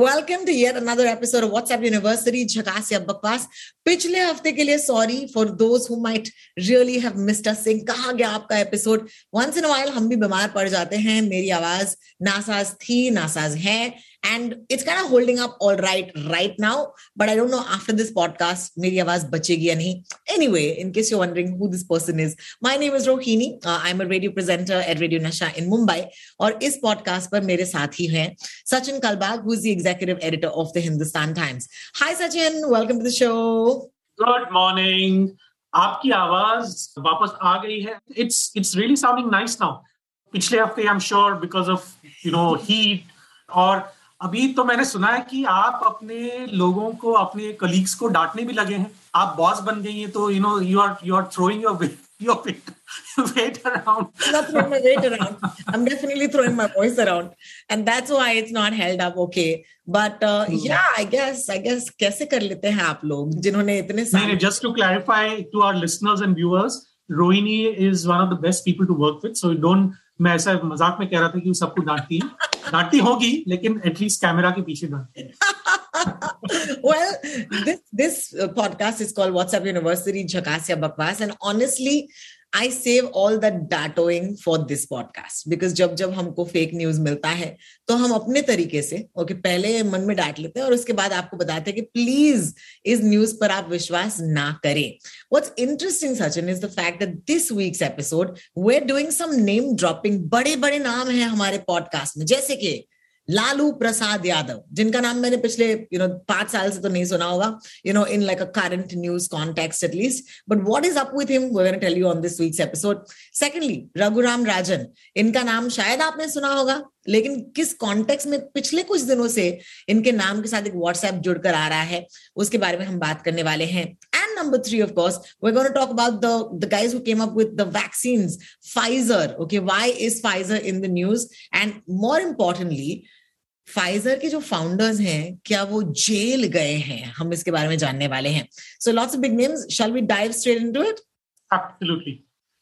welcome to yet another episode WhatsApp university झकास या बकवास पिछले हफ़्ते के लिए sorry for those who might really have missed us Singh कहा गया आपका एपिसोड वंस इन वाइल हम भी बीमार पड़ जाते हैं। मेरी आवाज़ नासाज थी, नासाज है। and it's kind of holding up all right right now but I don't know after this podcast मेरी आवाज बचेगी या नहीं anyway in case you wondering who this person is my name is Rohini I am a radio presenter at radio Nasha in Mumbai और इस podcast पर मेरे साथी हैं Sachin Kalbag who is the executive editor of the Hindustan Times hi Sachin welcome to the show good morning आपकी आवाज वापस आ गई है it's it's really sounding nice now पिछले हफ्ते I am sure because of you know heat और अभी तो मैंने सुना है कि आप अपने लोगों को अपने कलीग्स को डांटने भी लगे हैं। आप बॉस बन गई हैं तो you know you are you are throwing your आप लोग जिन्होंने इतने just to clarify to our listeners and viewers Rohini is one of the best people to work with so don't मैं ऐसा मज़ाक में कह रहा था कि सबको डांटती है डांटती होगी लेकिन एटलीस्ट कैमरा के पीछे डांटती है well, this this uh, podcast is called WhatsApp University Jhakasya Bakwas, and honestly, I save all that datoing for this podcast because जब जब हमको फेक न्यूज़ मिलता है तो हम अपने तरीके से ओके पहले मन में डांट लेते हैं और उसके बाद आपको बताते हैं कि प्लीज़ इस न्यूज़ पर आप विश्वास ना करें What's interesting, Sachin, is the fact that this week's episode we're doing some name dropping. बड़े बड़े नाम हैं हमारे पॉडकास्ट में जैसे कि लालू प्रसाद यादव, जिनका नाम मैंने पिछले यू नो पाँच साल से तो नहीं सुना होगा you know in like a current news context at least but what is up with him we gonna tell you on this week's episode secondly Raghuram Rajan इनका नाम शायद आपने सुना होगा लेकिन किस कॉन्टेक्स्ट में पिछले कुछ दिनों से इनके नाम के साथ एक व्हाट्सएप जुड़कर आ रहा है, उसके बारे में हम बात करने वाले हैं। And number three of course going to talk about the the guys who came up with the vaccines, pfizer, okay? Why is pfizer in the news? And more importantly Pfizer के जो फाउंडर्स हैं, क्या वो jail गए हैं? हम इसके बारे में जानने वाले हैं। So lots of big names shall we dive straight into it absolutely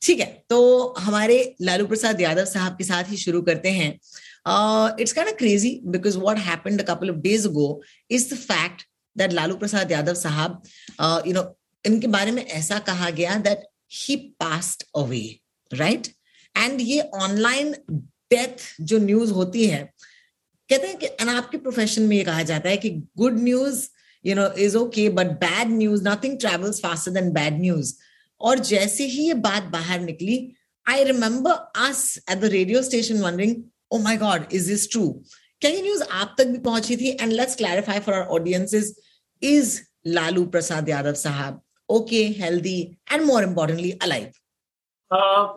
ठीक है तो हमारे लालू प्रसाद यादव साहब के साथ ही शुरू करते हैं। It's kind crazy because what happened couple of days go is the fact that Lalu Prasad Yadav साहब यू नो इनके बारे में ऐसा कहा गया that he passed away right and ये ऑनलाइन डेथ जो न्यूज़ होती है, कहते हैं कि आपके प्रोफेशन में ये कहा जाता है कि good news you know is okay but bad news nothing travels faster than bad news और जैसे ही ये बात बाहर निकली I remember us at the radio station wondering oh my god is this true क्या ये न्यूज़ आप तक भी पहुँची थी and let's clarify for our audiences is Lalu Prasad Yadav साहब okay healthy and more importantly alive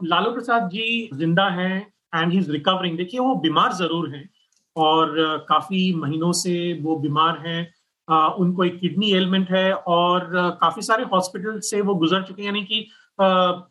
Lalu Prasad ji ज़िंदा हैं एंड ही इज़ रिकवरिंग देखिए वो बीमार ज़रूर हैं और uh, काफ़ी महीनों से वो बीमार हैं उनको एक किडनी एलिमेंट है और काफ़ी सारे हॉस्पिटल से वो गुजर चुके हैं। यानी कि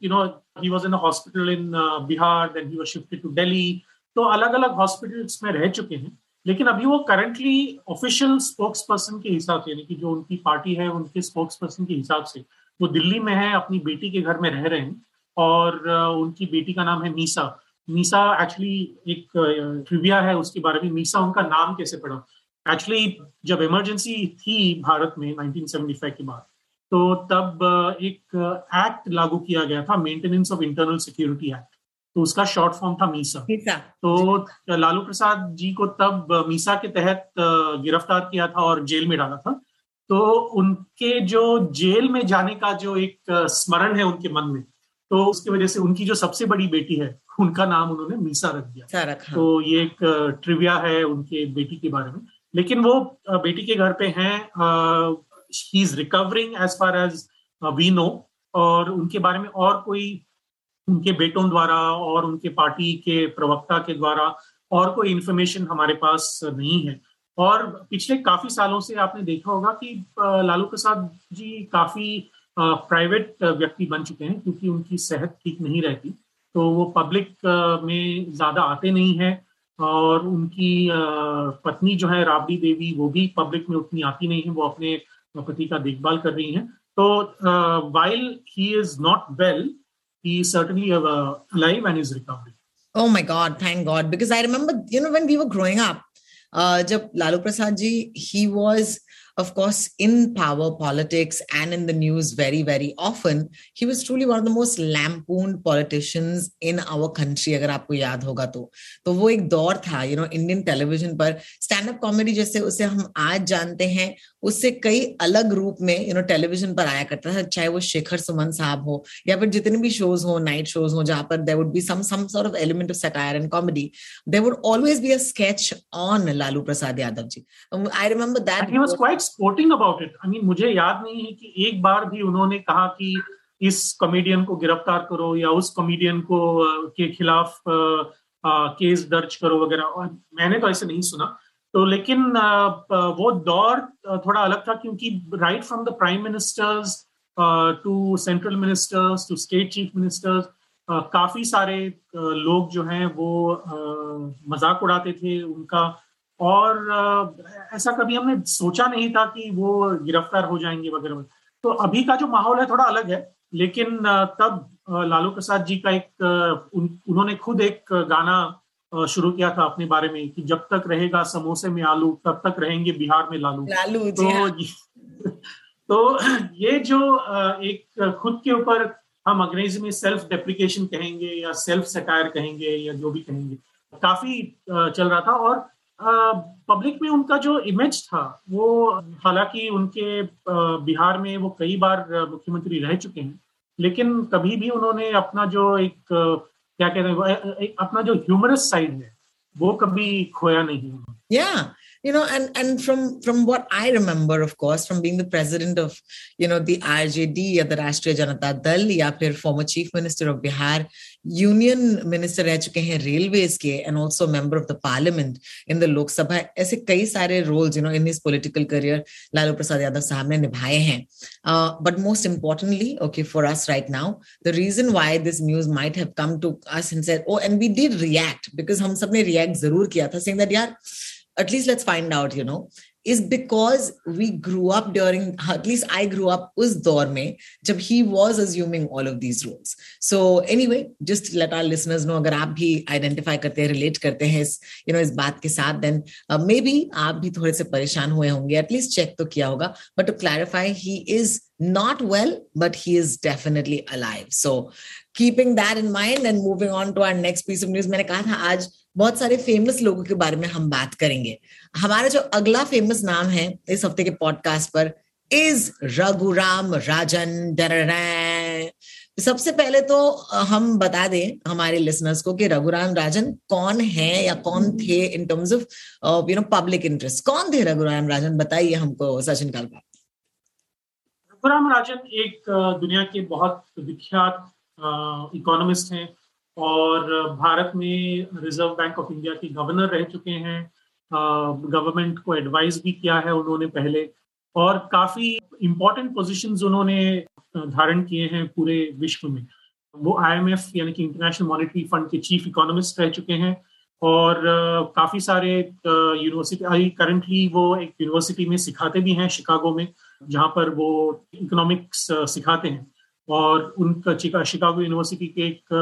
you know he was in hospital in Bihar then he was shifted to Delhi तो अलग अलग हॉस्पिटल्स में रह चुके हैं। लेकिन अभी वो करंटली ऑफिशियल स्पोक्स पर्सन के हिसाब से, यानी कि जो उनकी पार्टी है उनके स्पोक्स पर्सन के हिसाब से, वो दिल्ली में है, अपनी बेटी के घर में रह रहे हैं। और उनकी बेटी का नाम है मीसा। मीसा एक्चुअली एक ट्रिविया है, उसके बारे में मीसा उनका नाम कैसे पड़ा एक्चुअली जब इमरजेंसी थी भारत में 1975 के बाद तो तब एक एक्ट लागू किया गया था maintenance of internal security act तो उसका शॉर्ट फॉर्म था मीसा। तो लालू प्रसाद जी को तब मीसा के तहत गिरफ़्तार किया था और जेल में डाला था। तो उनके जो जेल में जाने का जो एक स्मरण है उनके मन में तो उसकी वजह से उनकी जो सबसे बड़ी बेटी है उनका नाम उन्होंने मीसा रख दिया। तो ये एक ट्रिविया है उनके बेटी के बारे में। लेकिन वो बेटी के घर पे हैं he is recovering as far as we know और उनके बारे में और कोई उनके बेटों द्वारा और उनके पार्टी के प्रवक्ता के द्वारा और कोई इन्फॉर्मेशन हमारे पास नहीं है। और पिछले काफ़ी सालों से आपने देखा होगा कि लालू प्रसाद जी काफ़ी प्राइवेट व्यक्ति बन चुके हैं क्योंकि उनकी सेहत ठीक नहीं रहती। तो वो पब्लिक में ज़्यादा आते नहीं हैं। और उनकी पत्नी जो है राबड़ी देवी वो भी पब्लिक में उतनी आती नहीं है वो अपने पति का देखभाल कर रही हैं तो while he is not well he certainly alive and is recovering. Oh my God, thank God. Because I remember, you know, when we were growing up, uh, जब लालू प्रसाद जी he was of course, in power politics and in the news very, very often. He was truly one of the most lampooned politicians in our country, अगर आपको याद होगा तो तो वो एक दौर था यू नो इंडियन टेलीविज़न पर स्टैंड अप कॉमेडी जैसे उसे हम आज जानते हैं उससे कई अलग रूप में यू नो टेलीविज़न पर आया करता था चाहे वो शेखर सुमन साहब हो या फिर जितने भी शोज़ हो नाइट शोज़ हो जहाँ पर there would be some some sort of element of satire and comedy there would always be a sketch on Lalu Prasad Yadav ji I remember that he was quite sporting about it I mean मुझे याद नहीं है कि एक बार भी उन्होंने कहा कि इस कॉमेडियन को गिरफ़्तार करो या उस कॉमेडियन को के खिलाफ केस दर्ज करो वगैरह। और मैंने तो ऐसे नहीं सुना। तो लेकिन वो दौर थोड़ा अलग था क्योंकि right from the prime ministers to central ministers to state chief ministers काफ़ी सारे लोग जो हैं वो मज़ाक उड़ाते थे। उनका और ऐसा कभी हमने सोचा नहीं था कि वो गिरफ़्तार हो जाएँगे वगैरह तो अभी का जो माहौल है थोड़ा अलग है लेकिन तब लालू प्रसाद जी का एक उन, उन्होंने खुद एक गाना शुरू किया था अपने बारे में कि जब तक रहेगा समोसे में आलू तब तक रहेंगे बिहार में लालू लालू तो हाँ। तो ये जो एक खुद के ऊपर हम अंग्रेज़ी में सेल्फ डेप्रिकेशन कहेंगे या सेल्फ सटायर कहेंगे या जो भी कहेंगे काफ़ी चल रहा था और पब्लिक में उनका जो इमेज था, वो हालाँकि उनके बिहार में वो कई बार मुख्यमंत्री रह चुके हैं, लेकिन कभी भी उन्होंने अपना जो एक क्या कहते हैं अपना जो ह्यूमरस साइड है, वो कभी खोया नहीं yeah you know and and from from what i remember of course from being the president of you know the rjd or the rashtriya janata dal or former chief minister of bihar union minister hai, railways ke, and also member of the parliament in the lok sabha aise kai sare roles you know in his political career lalu prasad yadav saab ne nibhaye uh, but most importantly okay for us right now the reason why this news might have come to us and said oh and we did react because hum sab ne react zarur kiya tha saying that yaar at least let's find out you know is because we grew up during at least I grew up us door mein jab he was assuming all of these roles. So anyway, just let our listeners know agar aap bhi identify karte hain, relate karte hain is you know is baat ke saath then uh, maybe aap bhi thode se pareshan hue honge at least check to kiya hoga but to clarify he is not well but he is definitely alive. So keeping that in mind and moving on to our next piece of news मैंने कहा था आज बहुत सारे famous लोगों के बारे में हम बात करेंगे। हमारा जो अगला फ़ेमस नाम है इस हफ़्ते के पॉडकास्ट पर इज़ रघुराम राजन। सबसे पहले तो हम बता दें हमारे लिसनर्स को कि रघुराम राजन कौन है या कौन थे in terms of you know public interest कौन थे रघुराम राजन बताइए हमको सचिन कल्पा रघुराम राजन एक दुनिया के बहुत विख्यात इकोनॉमिस्ट हैं और भारत में रिज़र्व बैंक ऑफ़ इंडिया के गवर्नर रह चुके हैं। गवर्नमेंट को एडवाइस भी किया है उन्होंने पहले। और काफ़ी इंपॉर्टेंट पोजिशन उन्होंने धारण किए हैं पूरे विश्व में। वो आईएमएफ यानी कि इंटरनेशनल मॉनेटरी फंड के चीफ इकोनॉमिस्ट रह चुके हैं और काफ़ी सारे यूनिवर्सिटी करंटली वो एक यूनिवर्सिटी में सिखाते भी हैं शिकागो में, जहाँ पर वो इकोनॉमिक्स सिखाते हैं। और उनका शिकागो यूनिवर्सिटी के एक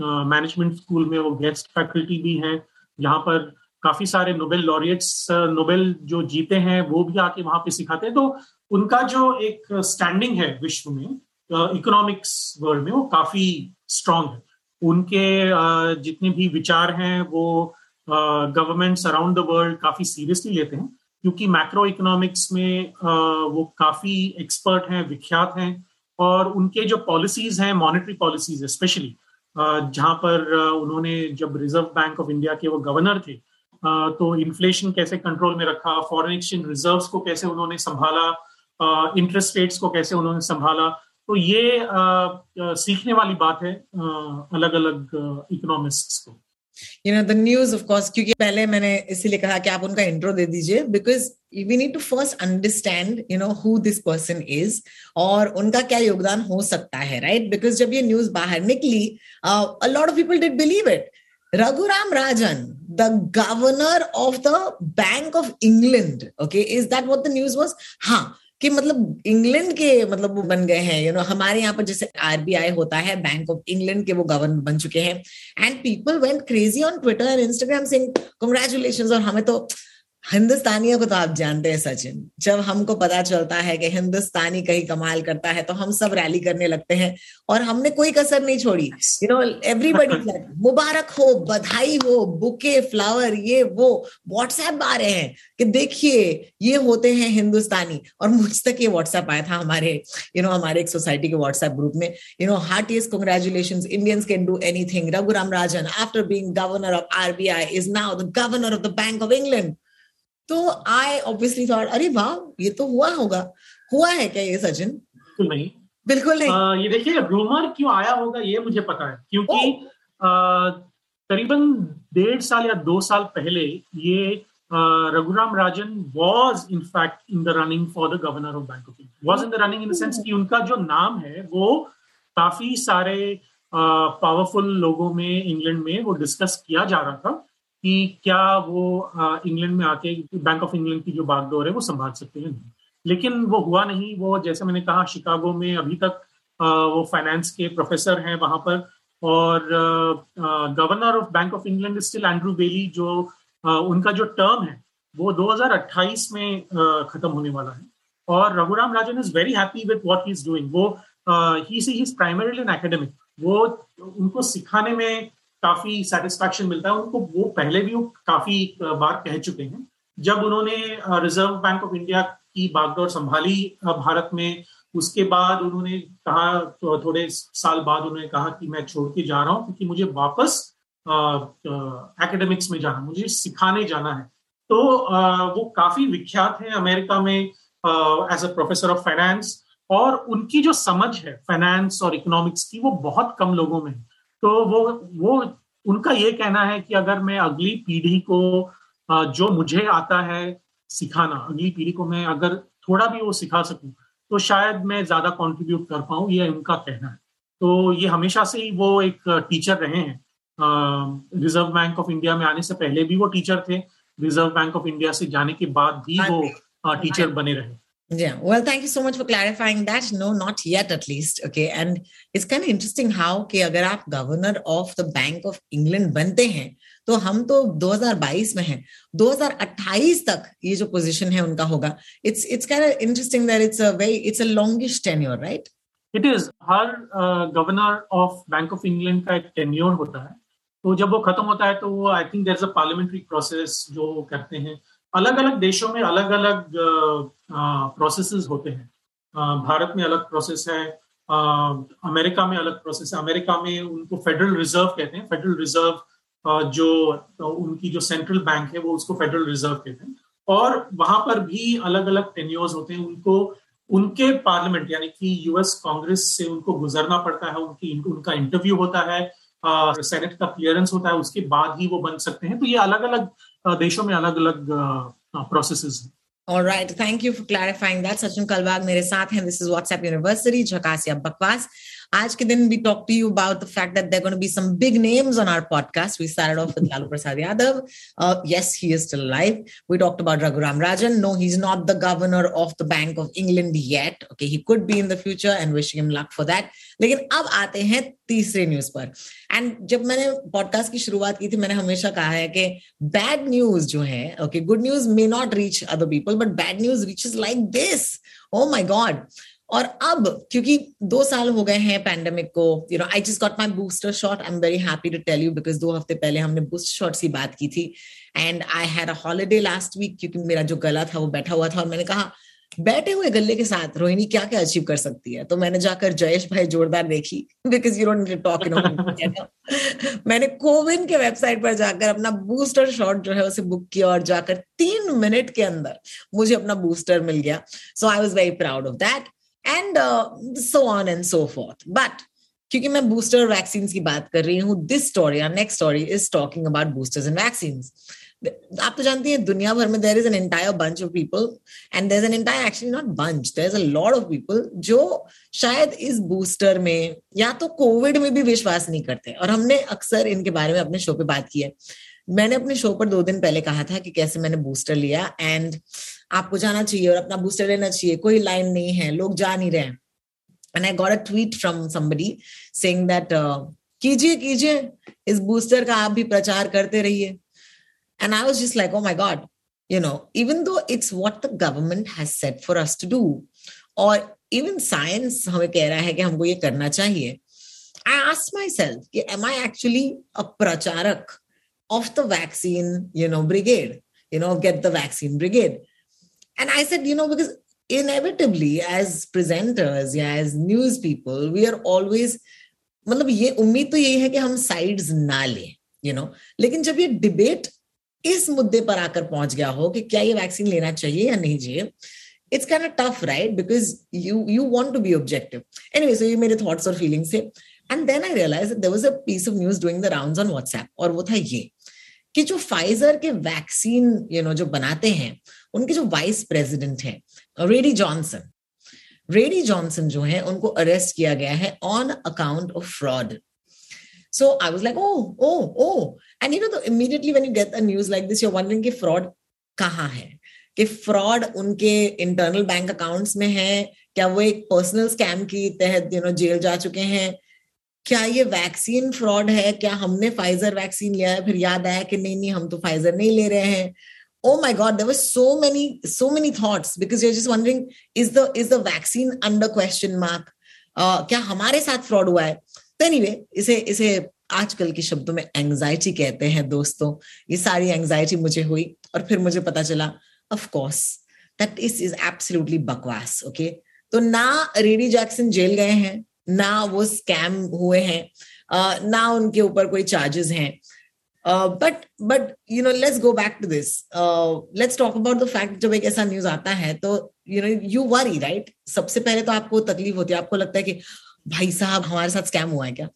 मैनेजमेंट स्कूल में वो गेस्ट फैकल्टी भी हैं, जहाँ पर काफ़ी सारे नोबेल लॉरियट्स नोबेल जो जीते हैं, वो भी आके वहाँ पे सिखाते हैं। तो उनका जो एक स्टैंडिंग है विश्व में इकोनॉमिक्स वर्ल्ड में, वो काफ़ी स्ट्रांग है। उनके जितने भी विचार हैं, वो गवर्नमेंट्स अराउंड द वर्ल्ड काफ़ी सीरियसली लेते हैं, क्योंकि मैक्रो इकोनॉमिक्स में वो काफ़ी एक्सपर्ट हैं, विख्यात हैं। और उनके जो पॉलिसीज़ हैं मॉनेटरी पॉलिसीज़ स्पेशली जहाँ पर उन्होंने जब रिज़र्व बैंक ऑफ़ इंडिया के वो गवर्नर थे तो इन्फ्लेशन कैसे कंट्रोल में रखा फॉरेन एक्सचेंज रिज़र्व को कैसे उन्होंने संभाला इंटरेस्ट रेट्स को कैसे उन्होंने संभाला तो ये सीखने वाली बात है अलग अलग इकोनॉमिस्ट्स को। You know the news of course क्योंकि पहले मैंने इसीलिए कहा कि आप उनका इंट्रो दे दीजिए because we need to first understand you know who this person is और उनका क्या योगदान हो सकता है राइट बिकॉज़ जब ये न्यूज़ बाहर निकली a lot of people did believe it Raghuram Rajan, the governor of the Bank of England, okay, is that what the news was? हाँ कि मतलब इंग्लैंड के मतलब वो बन गए हैं यू नो हमारे यहाँ पर जैसे आरबीआई होता है बैंक ऑफ़ इंग्लैंड के वो गवर्नर बन चुके हैं। And people went crazy on Twitter and Instagram saying congratulation और हमें तो हिंदुस्तानियों को तो आप जानते हैं सचिन। जब हमको पता चलता है कि हिंदुस्तानी कहीं कमाल करता है तो हम सब रैली करने लगते हैं और हमने कोई कसर नहीं छोड़ी। यू नो एवरीबडी मुबारक हो बधाई हो बुके फ्लावर ये वो व्हाट्सएप आ रहे हैं कि देखिए ये होते हैं हिंदुस्तानी। और मुझ तक ये व्हाट्सएप आया था हमारे यू नो हमारे एक सोसाइटी के व्हाट्सएप ग्रुप में। You know heartiest congratulation Indians can do anything Raghuram Rajan after being governor of RBI is now the governor of the bank of England तो आई ऑब्वियसली थॉट अरे वाह ये तो हुआ होगा। हुआ है क्या ये सचिन? बिल्कुल नहीं। बिल्कुल नहीं। आ, ये देखिए रूमर क्यों आया होगा ये मुझे पता है। क्योंकि करीबन डेढ़ साल या दो साल पहले ये Raghuram Rajan was in fact in the running for the governor of bank of India was in the running in the sense कि उनका जो नाम है वो काफ़ी सारे पावरफुल लोगों में इंग्लैंड में वो डिस्कस किया जा रहा था। कि क्या वो इंग्लैंड में आके बैंक ऑफ़ इंग्लैंड की जो बागडोर है, वो संभाल सकते हैं? लेकिन वो हुआ नहीं। वो जैसे मैंने कहा, शिकागो में अभी तक वो फाइनेंस के प्रोफेसर हैं वहाँ पर और governor of bank of England still Andrew Bailey जो उनका जो टर्म है, वो 2028 में खत्म होने वाला है। और Raghuram Rajan is very happy with what he is doing वो he is primarily an academic वो उनको सिखाने में काफ़ी सेटिस्फैक्शन मिलता है। उनको वो पहले भी वो काफ़ी बार कह चुके हैं। जब उन्होंने रिज़र्व बैंक ऑफ़ इंडिया की बागडोर संभाली भारत में उसके बाद उन्होंने कहा तो थोड़े साल बाद उन्होंने कहा कि मैं छोड़ के जा रहा हूँ क्योंकि मुझे वापस एकेडमिक्स में जाना मुझे सिखाने जाना है। तो आ, वो काफ़ी विख्यात है अमेरिका में as a professor of finance और उनकी जो समझ है फाइनेंस और इकोनॉमिक्स की वो बहुत कम लोगों में है। तो वो वो उनका ये कहना है कि अगर मैं अगली पीढ़ी को जो मुझे आता है सिखाना अगली पीढ़ी को मैं अगर थोड़ा भी वो सिखा सकूँ तो शायद मैं ज़्यादा कंट्रीब्यूट कर पाऊँ ये उनका कहना है। तो ये हमेशा से ही वो एक टीचर रहे हैं। रिज़र्व बैंक ऑफ़ इंडिया में आने से पहले भी वो टीचर थे। रिज़र्व बैंक ऑफ़ इंडिया से जाने के बाद भी वो टीचर बने रहे। Yeah. Well, thank you so much for clarifying that. No, not yet at least. Okay. And it's kind of interesting how कि अगर आप governor of the bank of England बनते हैं तो हम तो 2022 में हैं 2028 तक ये जो पोजीशन है उनका होगा it's it's kind of interesting that it's a very it's a longish tenure right it is her governor of bank of England का एक टेन्योर होता है तो जब वो खत्म होता है तो वो I think there is a parliamentary process जो करते हैं अलग अलग देशों में अलग अलग प्रोसेस होते हैं। भारत में अलग प्रोसेस है अमेरिका में अलग प्रोसेस है। अमेरिका में उनको फेडरल रिज़र्व कहते हैं। फेडरल रिज़र्व जो उनकी जो सेंट्रल बैंक है, वो उसको फेडरल रिज़र्व कहते हैं। और वहाँ पर भी अलग अलग टेन्योर्स होते हैं। उनको, उनके पार्लियामेंट यानी कि यूएस कांग्रेस से उनको गुजरना पड़ता है। उनकी, उनका इंटरव्यू होता है। सेनेट का क्लियरेंस होता है। उसके बाद ही वो बन सकते हैं। तो ये अलग अलग देशों में अलग अलग प्रोसेस हैं All right. Thank you for clarifying that. Sachin Kalwag मेरे साथ हैं. This is WhatsApp University. Jhakasia बकवास. आज के दिन we talked to you about the fact that there are going to be some big names on our podcast. We started off with Lalu Prasad Yadav. Uh, yes, he is still alive. We talked about Raghuram Rajan. No, he's not the governor of the Bank of England yet. Okay, he could be in the future and wishing him luck for that. लेकिन अब आते हैं तीसरे news पर and जब मैंने podcast की शुरुआत की थी मैंने हमेशा कहा है कि बैड न्यूज जो है okay good news may not reach other people but bad news reaches like this oh my god और अब क्योंकि दो साल हो गए हैं पैंडेमिक को you know I just got my booster shot I am very happy to tell you because दो हफ़्ते पहले हमने बूस्टर शॉट की बात की थी. And I had a holiday last week क्योंकि मेरा जो गला था वो बैठा हुआ था और मैंने कहा बैठे हुए गले के साथ रोहिणी क्या क्या अचीव कर सकती है? तो मैंने जाकर जयेश भाई जोरदार देखी because you don't talk in मैंने कोविन के वेबसाइट पर जाकर अपना बूस्टर शॉट जो है उसे बुक किया और जाकर तीन मिनट के अंदर मुझे अपना बूस्टर मिल गया. So I was very proud of that and uh, so on and so forth. But क्योंकि मैं बूस्टर वैक्सीन की बात कर रही हूँ this story next story is talking about boosters and vaccine आप तो जानती हैं दुनिया भर में there is an entire bunch of people and there is an entire actually not bunch there is a lot of people जो शायद इस बूस्टर में या तो कोविड में भी विश्वास नहीं करते और हमने अक्सर इनके बारे में अपने शो पे बात की है मैंने अपने शो पर दो दिन पहले कहा था कि कैसे मैंने बूस्टर लिया एंड आपको जाना चाहिए और अपना बूस्टर लेना चाहिए। कोई लाइन नहीं है, लोग जा नहीं रहे and I got a tweet from somebody saying that कीजिए कीजिए, इस बूस्टर का आप भी प्रचार करते रहिए। And I was just like oh my god you know even though it's what the government has set for us to do और इवन साइंस हमें कह रहा है कि हमको ये करना चाहिए आई आस्क माई सेल्फ कि एम आई एक्चुअली अ प्रचारक of the vaccine you know brigade you know get the vaccine brigade And I said, you know, because inevitably as presenters, yeah, as news people, we are always मतलब ये उम्मीद तो यही है कि हम sides ना लें यू नो लेकिन जब ये डिबेट इस मुद्दे पर आकर पहुँच गया हो कि क्या ये वैक्सीन लेना चाहिए या नहीं चाहिए it's can tough right because you you want to be objective any so ये मेरे थॉट्स और फीलिंग्स थे. And then I realize there was a piece of news doing the round on WhatsApp और वो था ये. कि जो फाइजर के वैक्सीन यू नो जो बनाते हैं उनके जो वाइस प्रेसिडेंट हैं रेडी जॉनसन रेडी जॉनसन जो है उनको अरेस्ट किया गया है on account of fraud So I was like, oh, oh, oh. And you know, the, immediately when you get a news like this, you're wondering कि fraud कहाँ है? कि फ्रॉड उनके इंटरनल बैंक अकाउंट्स में है? क्या वो एक पर्सनल स्कैम की तहत यू नो जेल जा चुके हैं? क्या ये वैक्सीन फ्रॉड है? क्या हमने फाइजर वैक्सीन लिया है? फिर याद आया कि नहीं नहीं हम तो फाइजर नहीं ले रहे हैं। Oh my god there were so many so many thoughts because you're just wondering is the is the vaccine under question mark? Uh, क्या हमारे साथ फ्रॉड हुआ है? तो एनीवे इसे इसे आजकल के शब्दों में एंजाइटी कहते हैं दोस्तों। ये सारी एंजाइटी मुझे हुई और फिर मुझे पता चला ऑफ़ कोर्स दैट इस इज़ एब्सोल्युटली बकवास ओके तो ना रेडी जैक्सन जेल गए हैं ना वो स्कैम हुए हैं ना उनके ऊपर कोई चार्जेस हैं। But but you know let's go back to this let's talk about the fact जब एक ऐसा न्यूज़ आता है तो you know you worry right सबसे पहले तो आपको तकलीफ़ होती है, आपको लगता है कि भाई साहब, हमारे साथ स्कैम हुआ है क्या?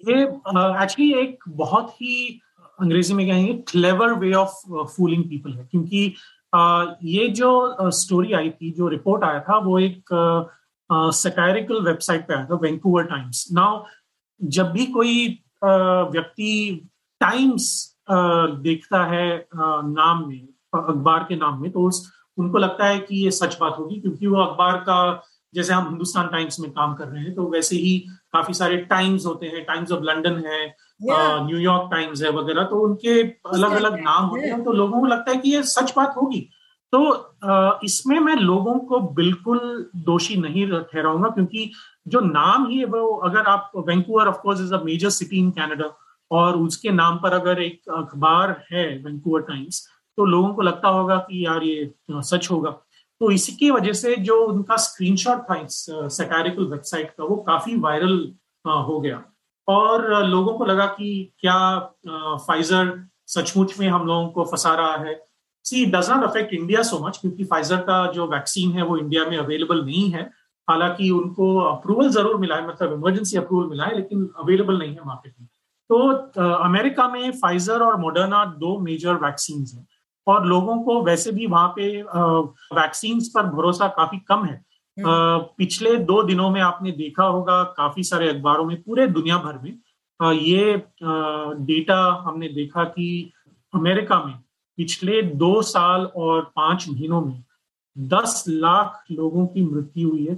ये एक्चुअली एक बहुत ही अंग्रेज़ी में कहेंगे clever way of fooling people है। क्योंकि ये जो स्टोरी आई थी, जो रिपोर्ट आया था, वो एक सकायरिकल वेबसाइट पे आया था वैंकूवर टाइम्स नाउ जब भी कोई व्यक्ति टाइम्स देखता है नाम में अखबार के नाम में तो उस उनको लगता है कि ये सच बात होगी क्योंकि वो अखबार का जैसे हम हिंदुस्तान टाइम्स में काम कर रहे हैं तो वैसे ही काफ़ी सारे टाइम्स होते हैं टाइम्स ऑफ़ लंदन है न्यूयॉर्क टाइम्स है वगैरह तो उनके अलग अलग नाम होते हैं तो लोगों को लगता है कि ये सच बात होगी। तो इसमें मैं लोगों को बिल्कुल दोषी नहीं ठहराऊँगा क्योंकि जो नाम ही है, वो अगर आप Vancouver of course is a major city in Canada और उसके नाम पर अगर एक अखबार है वैंकूवर टाइम्स तो लोगों को लगता होगा कि यार ये सच होगा। तो इसी की वजह से जो उनका स्क्रीनशॉट था इस सेटारिकल वेबसाइट का, वो काफ़ी वायरल हो गया। और लोगों को लगा कि क्या फाइजर सचमुच में हम लोगों को फंसा रहा है। See does not affect India so much क्योंकि फाइजर का जो वैक्सीन है वो इंडिया में अवेलेबल नहीं है। हालाँकि उनको अप्रूवल ज़रूर मिला है मतलब इमरजेंसी अप्रूवल मिला है लेकिन अवेलेबल नहीं है मार्केट में। तो अमेरिका में फाइजर और मोडर्ना दो मेजर वैक्सीन हैं। और लोगों को वैसे भी वहाँ पे वैक्सीन पर भरोसा काफ़ी कम है। हम्म। पिछले दो दिनों में आपने देखा होगा काफ़ी सारे अखबारों में पूरे दुनिया भर में ये डेटा हमने देखा कि अमेरिका में पिछले दो साल और पाँच महीनों में दस लाख लोगों की मृत्यु हुई है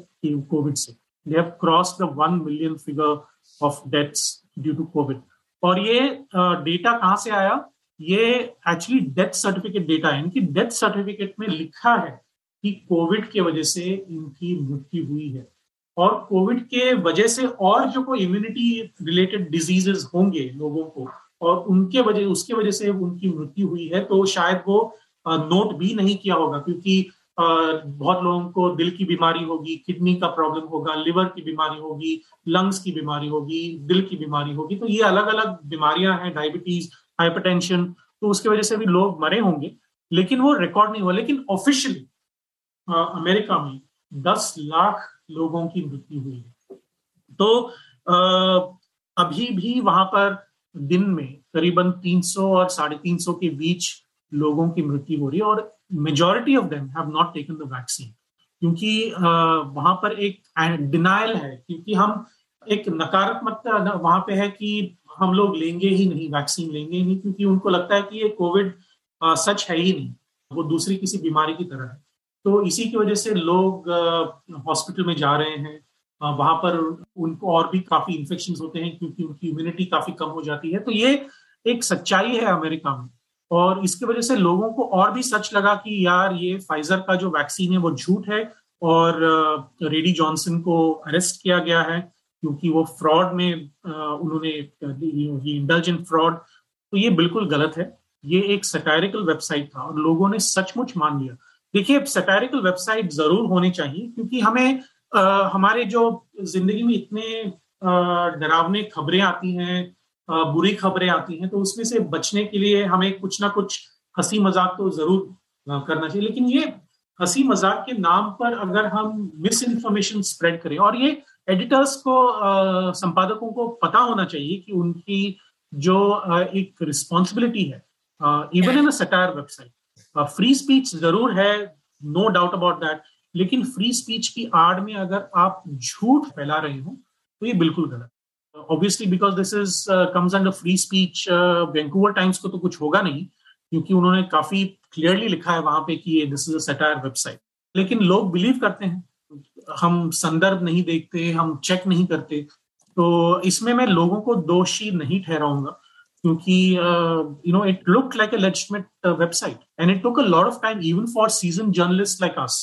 कोविड से। They have cross the one million figure of deaths due to Covid और ये डेटा कहाँ से आया? ये एक्चुअली डेथ सर्टिफिकेट डेटा है। इनकी डेथ सर्टिफिकेट में लिखा है कि कोविड की वजह से इनकी मृत्यु हुई है। और कोविड के वजह से और जो कोई इम्यूनिटी रिलेटेड डिजीजेस होंगे लोगों को और उनके वजह, उसके वजह से उनकी मृत्यु हुई है तो शायद वो नोट भी नहीं किया होगा, क्योंकि बहुत लोगों को दिल की बीमारी होगी, किडनी का प्रॉब्लम होगा, लिवर की बीमारी होगी, लंग्स की बीमारी होगी, दिल की बीमारी होगी तो ये अलग अलग बीमारियाँ हैं, डायबिटीज़, हाइपरटेंशन तो उसकी वजह से भी लोग मरे होंगे, लेकिन वो रिकॉर्ड नहीं हुआ, लेकिन ऑफिशियली अमेरिका में दस लाख लोगों की मृत्यु हुई है। तो अभी भी वहाँ पर दिन में करीबन 300 और साढ़े तीन सौ के बीच लोगों की मृत्यु हो रही है और majority of them have not taken the vaccine क्योंकि वहाँ पर एक डिनाइल है, क्योंकि हम एक नकारात्मकता वहाँ पे है कि हम लोग लेंगे ही नहीं वैक्सीन लेंगे ही नहीं, क्योंकि उनको लगता है कि ये कोविड सच है ही नहीं। वो दूसरी किसी बीमारी की तरह है। तो इसी की वजह से लोग हॉस्पिटल में जा रहे हैं वहाँ पर उनको और भी काफ़ी इन्फेक्शन होते हैं क्योंकि उनकी इम्यूनिटी काफ़ी कम हो जाती है। तो ये एक सच्चाई है अमेरिका में। और इसकी वजह से लोगों को और भी सच लगा कि यार ये फाइजर का जो वैक्सीन है, वो झूठ है और रेडी जॉनसन को अरेस्ट किया गया है क्योंकि वो फ्रॉड में उन्होंने इंडल्ज इन फ्रॉड तो ये बिल्कुल गलत है। ये एक सटायरिकल वेबसाइट था और लोगों ने सचमुच मान लिया। देखिए सटायरिकल वेबसाइट ज़रूर होनी चाहिए क्योंकि हमें आ, हमारे जो ज़िंदगी में इतने डरावने खबरें आती हैं बुरी खबरें आती हैं तो उसमें से बचने के लिए हमें कुछ ना कुछ हँसी मज़ाक तो ज़रूर करना चाहिए। लेकिन ये हँसी मज़ाक के नाम पर अगर हम मिस इन्फॉर्मेशन स्प्रेड करें और ये एडिटर्स को संपादकों को पता होना चाहिए कि उनकी जो एक रिस्पॉन्सिबिलिटी है even in satire website free speech ज़रूर है नो डाउट अबाउट दैट लेकिन फ्री स्पीच की आड़ में अगर आप झूठ फैला रहे हो तो ये बिल्कुल गलत obviously because this is comes under free speech Vancouver Times को तो कुछ होगा नहीं, क्योंकि उन्होंने काफ़ी क्लियरली लिखा है वहाँ पे कि ये दिस इज़ अटायर वेबसाइट लेकिन लोग बिलीव करते हैं। हम संदर्भ नहीं देखते, हम चेक नहीं करते। तो इसमें मैं लोगों को दोषी नहीं ठहराऊँगा, क्योंकि you know it look like a legitimate website and it took a lot of time even for season journalist like us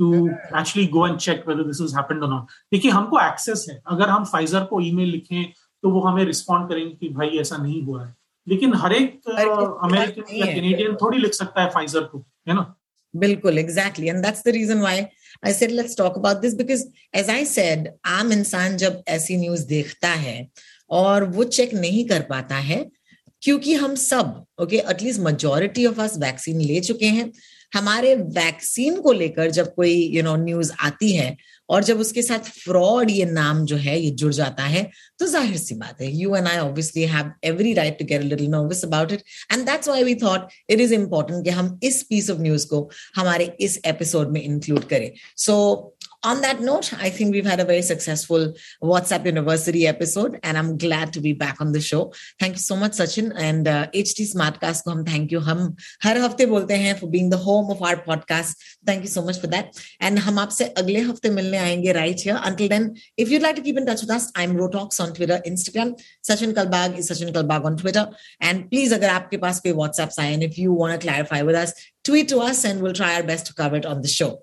to actually go and check whether this is happened or not देखिए हमको access है। अगर हम Pfizer को email लिखें तो वो हमें रिस्पॉन्ड करेंगे कि भाई ऐसा नहीं हुआ है। लेकिन हर एक अमेरिकन या कैनेडियन थोड़ी लिख सकता है फाइजर को है ना? बिल्कुल exactly and that's the reason why I said let's talk about this because as I said आम इंसान जब ऐसी न्यूज़ देखता है और वो चेक नहीं कर पाता है क्योंकि हम सब okay at least majority of us vaccine ले चुके हैं हमारे वैक्सीन को लेकर जब कोई यू नो न्यूज़ आती है और जब उसके साथ फ्रॉड ये नाम जो है ये जुड़ जाता है तो ज़ाहिर सी बात है you and I obviously have every right to get little nervous about it and that's why we thought it is important कि हम इस पीस ऑफ़ न्यूज़ को हमारे इस एपिसोड में इंक्लूड करें. सो so, on that note, I think we've had a very successful WhatsApp University episode, and I'm glad to be back on the show. Thank you so much, Sachin, and uh, HT Smartcast ko hum thank you. Hum har hafte bolte hain for being the home of our podcast. Thank you so much for that. And hum aapse agle hafte milne aayenge right here. Until then, if you'd like to keep in touch with us, I'm Rotox on Twitter, Instagram. Sachin Kalbag is Sachin Kalbag on Twitter. And please, agar aapke paas koi WhatsApp आए and if you want to clarify with us, tweet to us and we'll try our best to cover it on the show.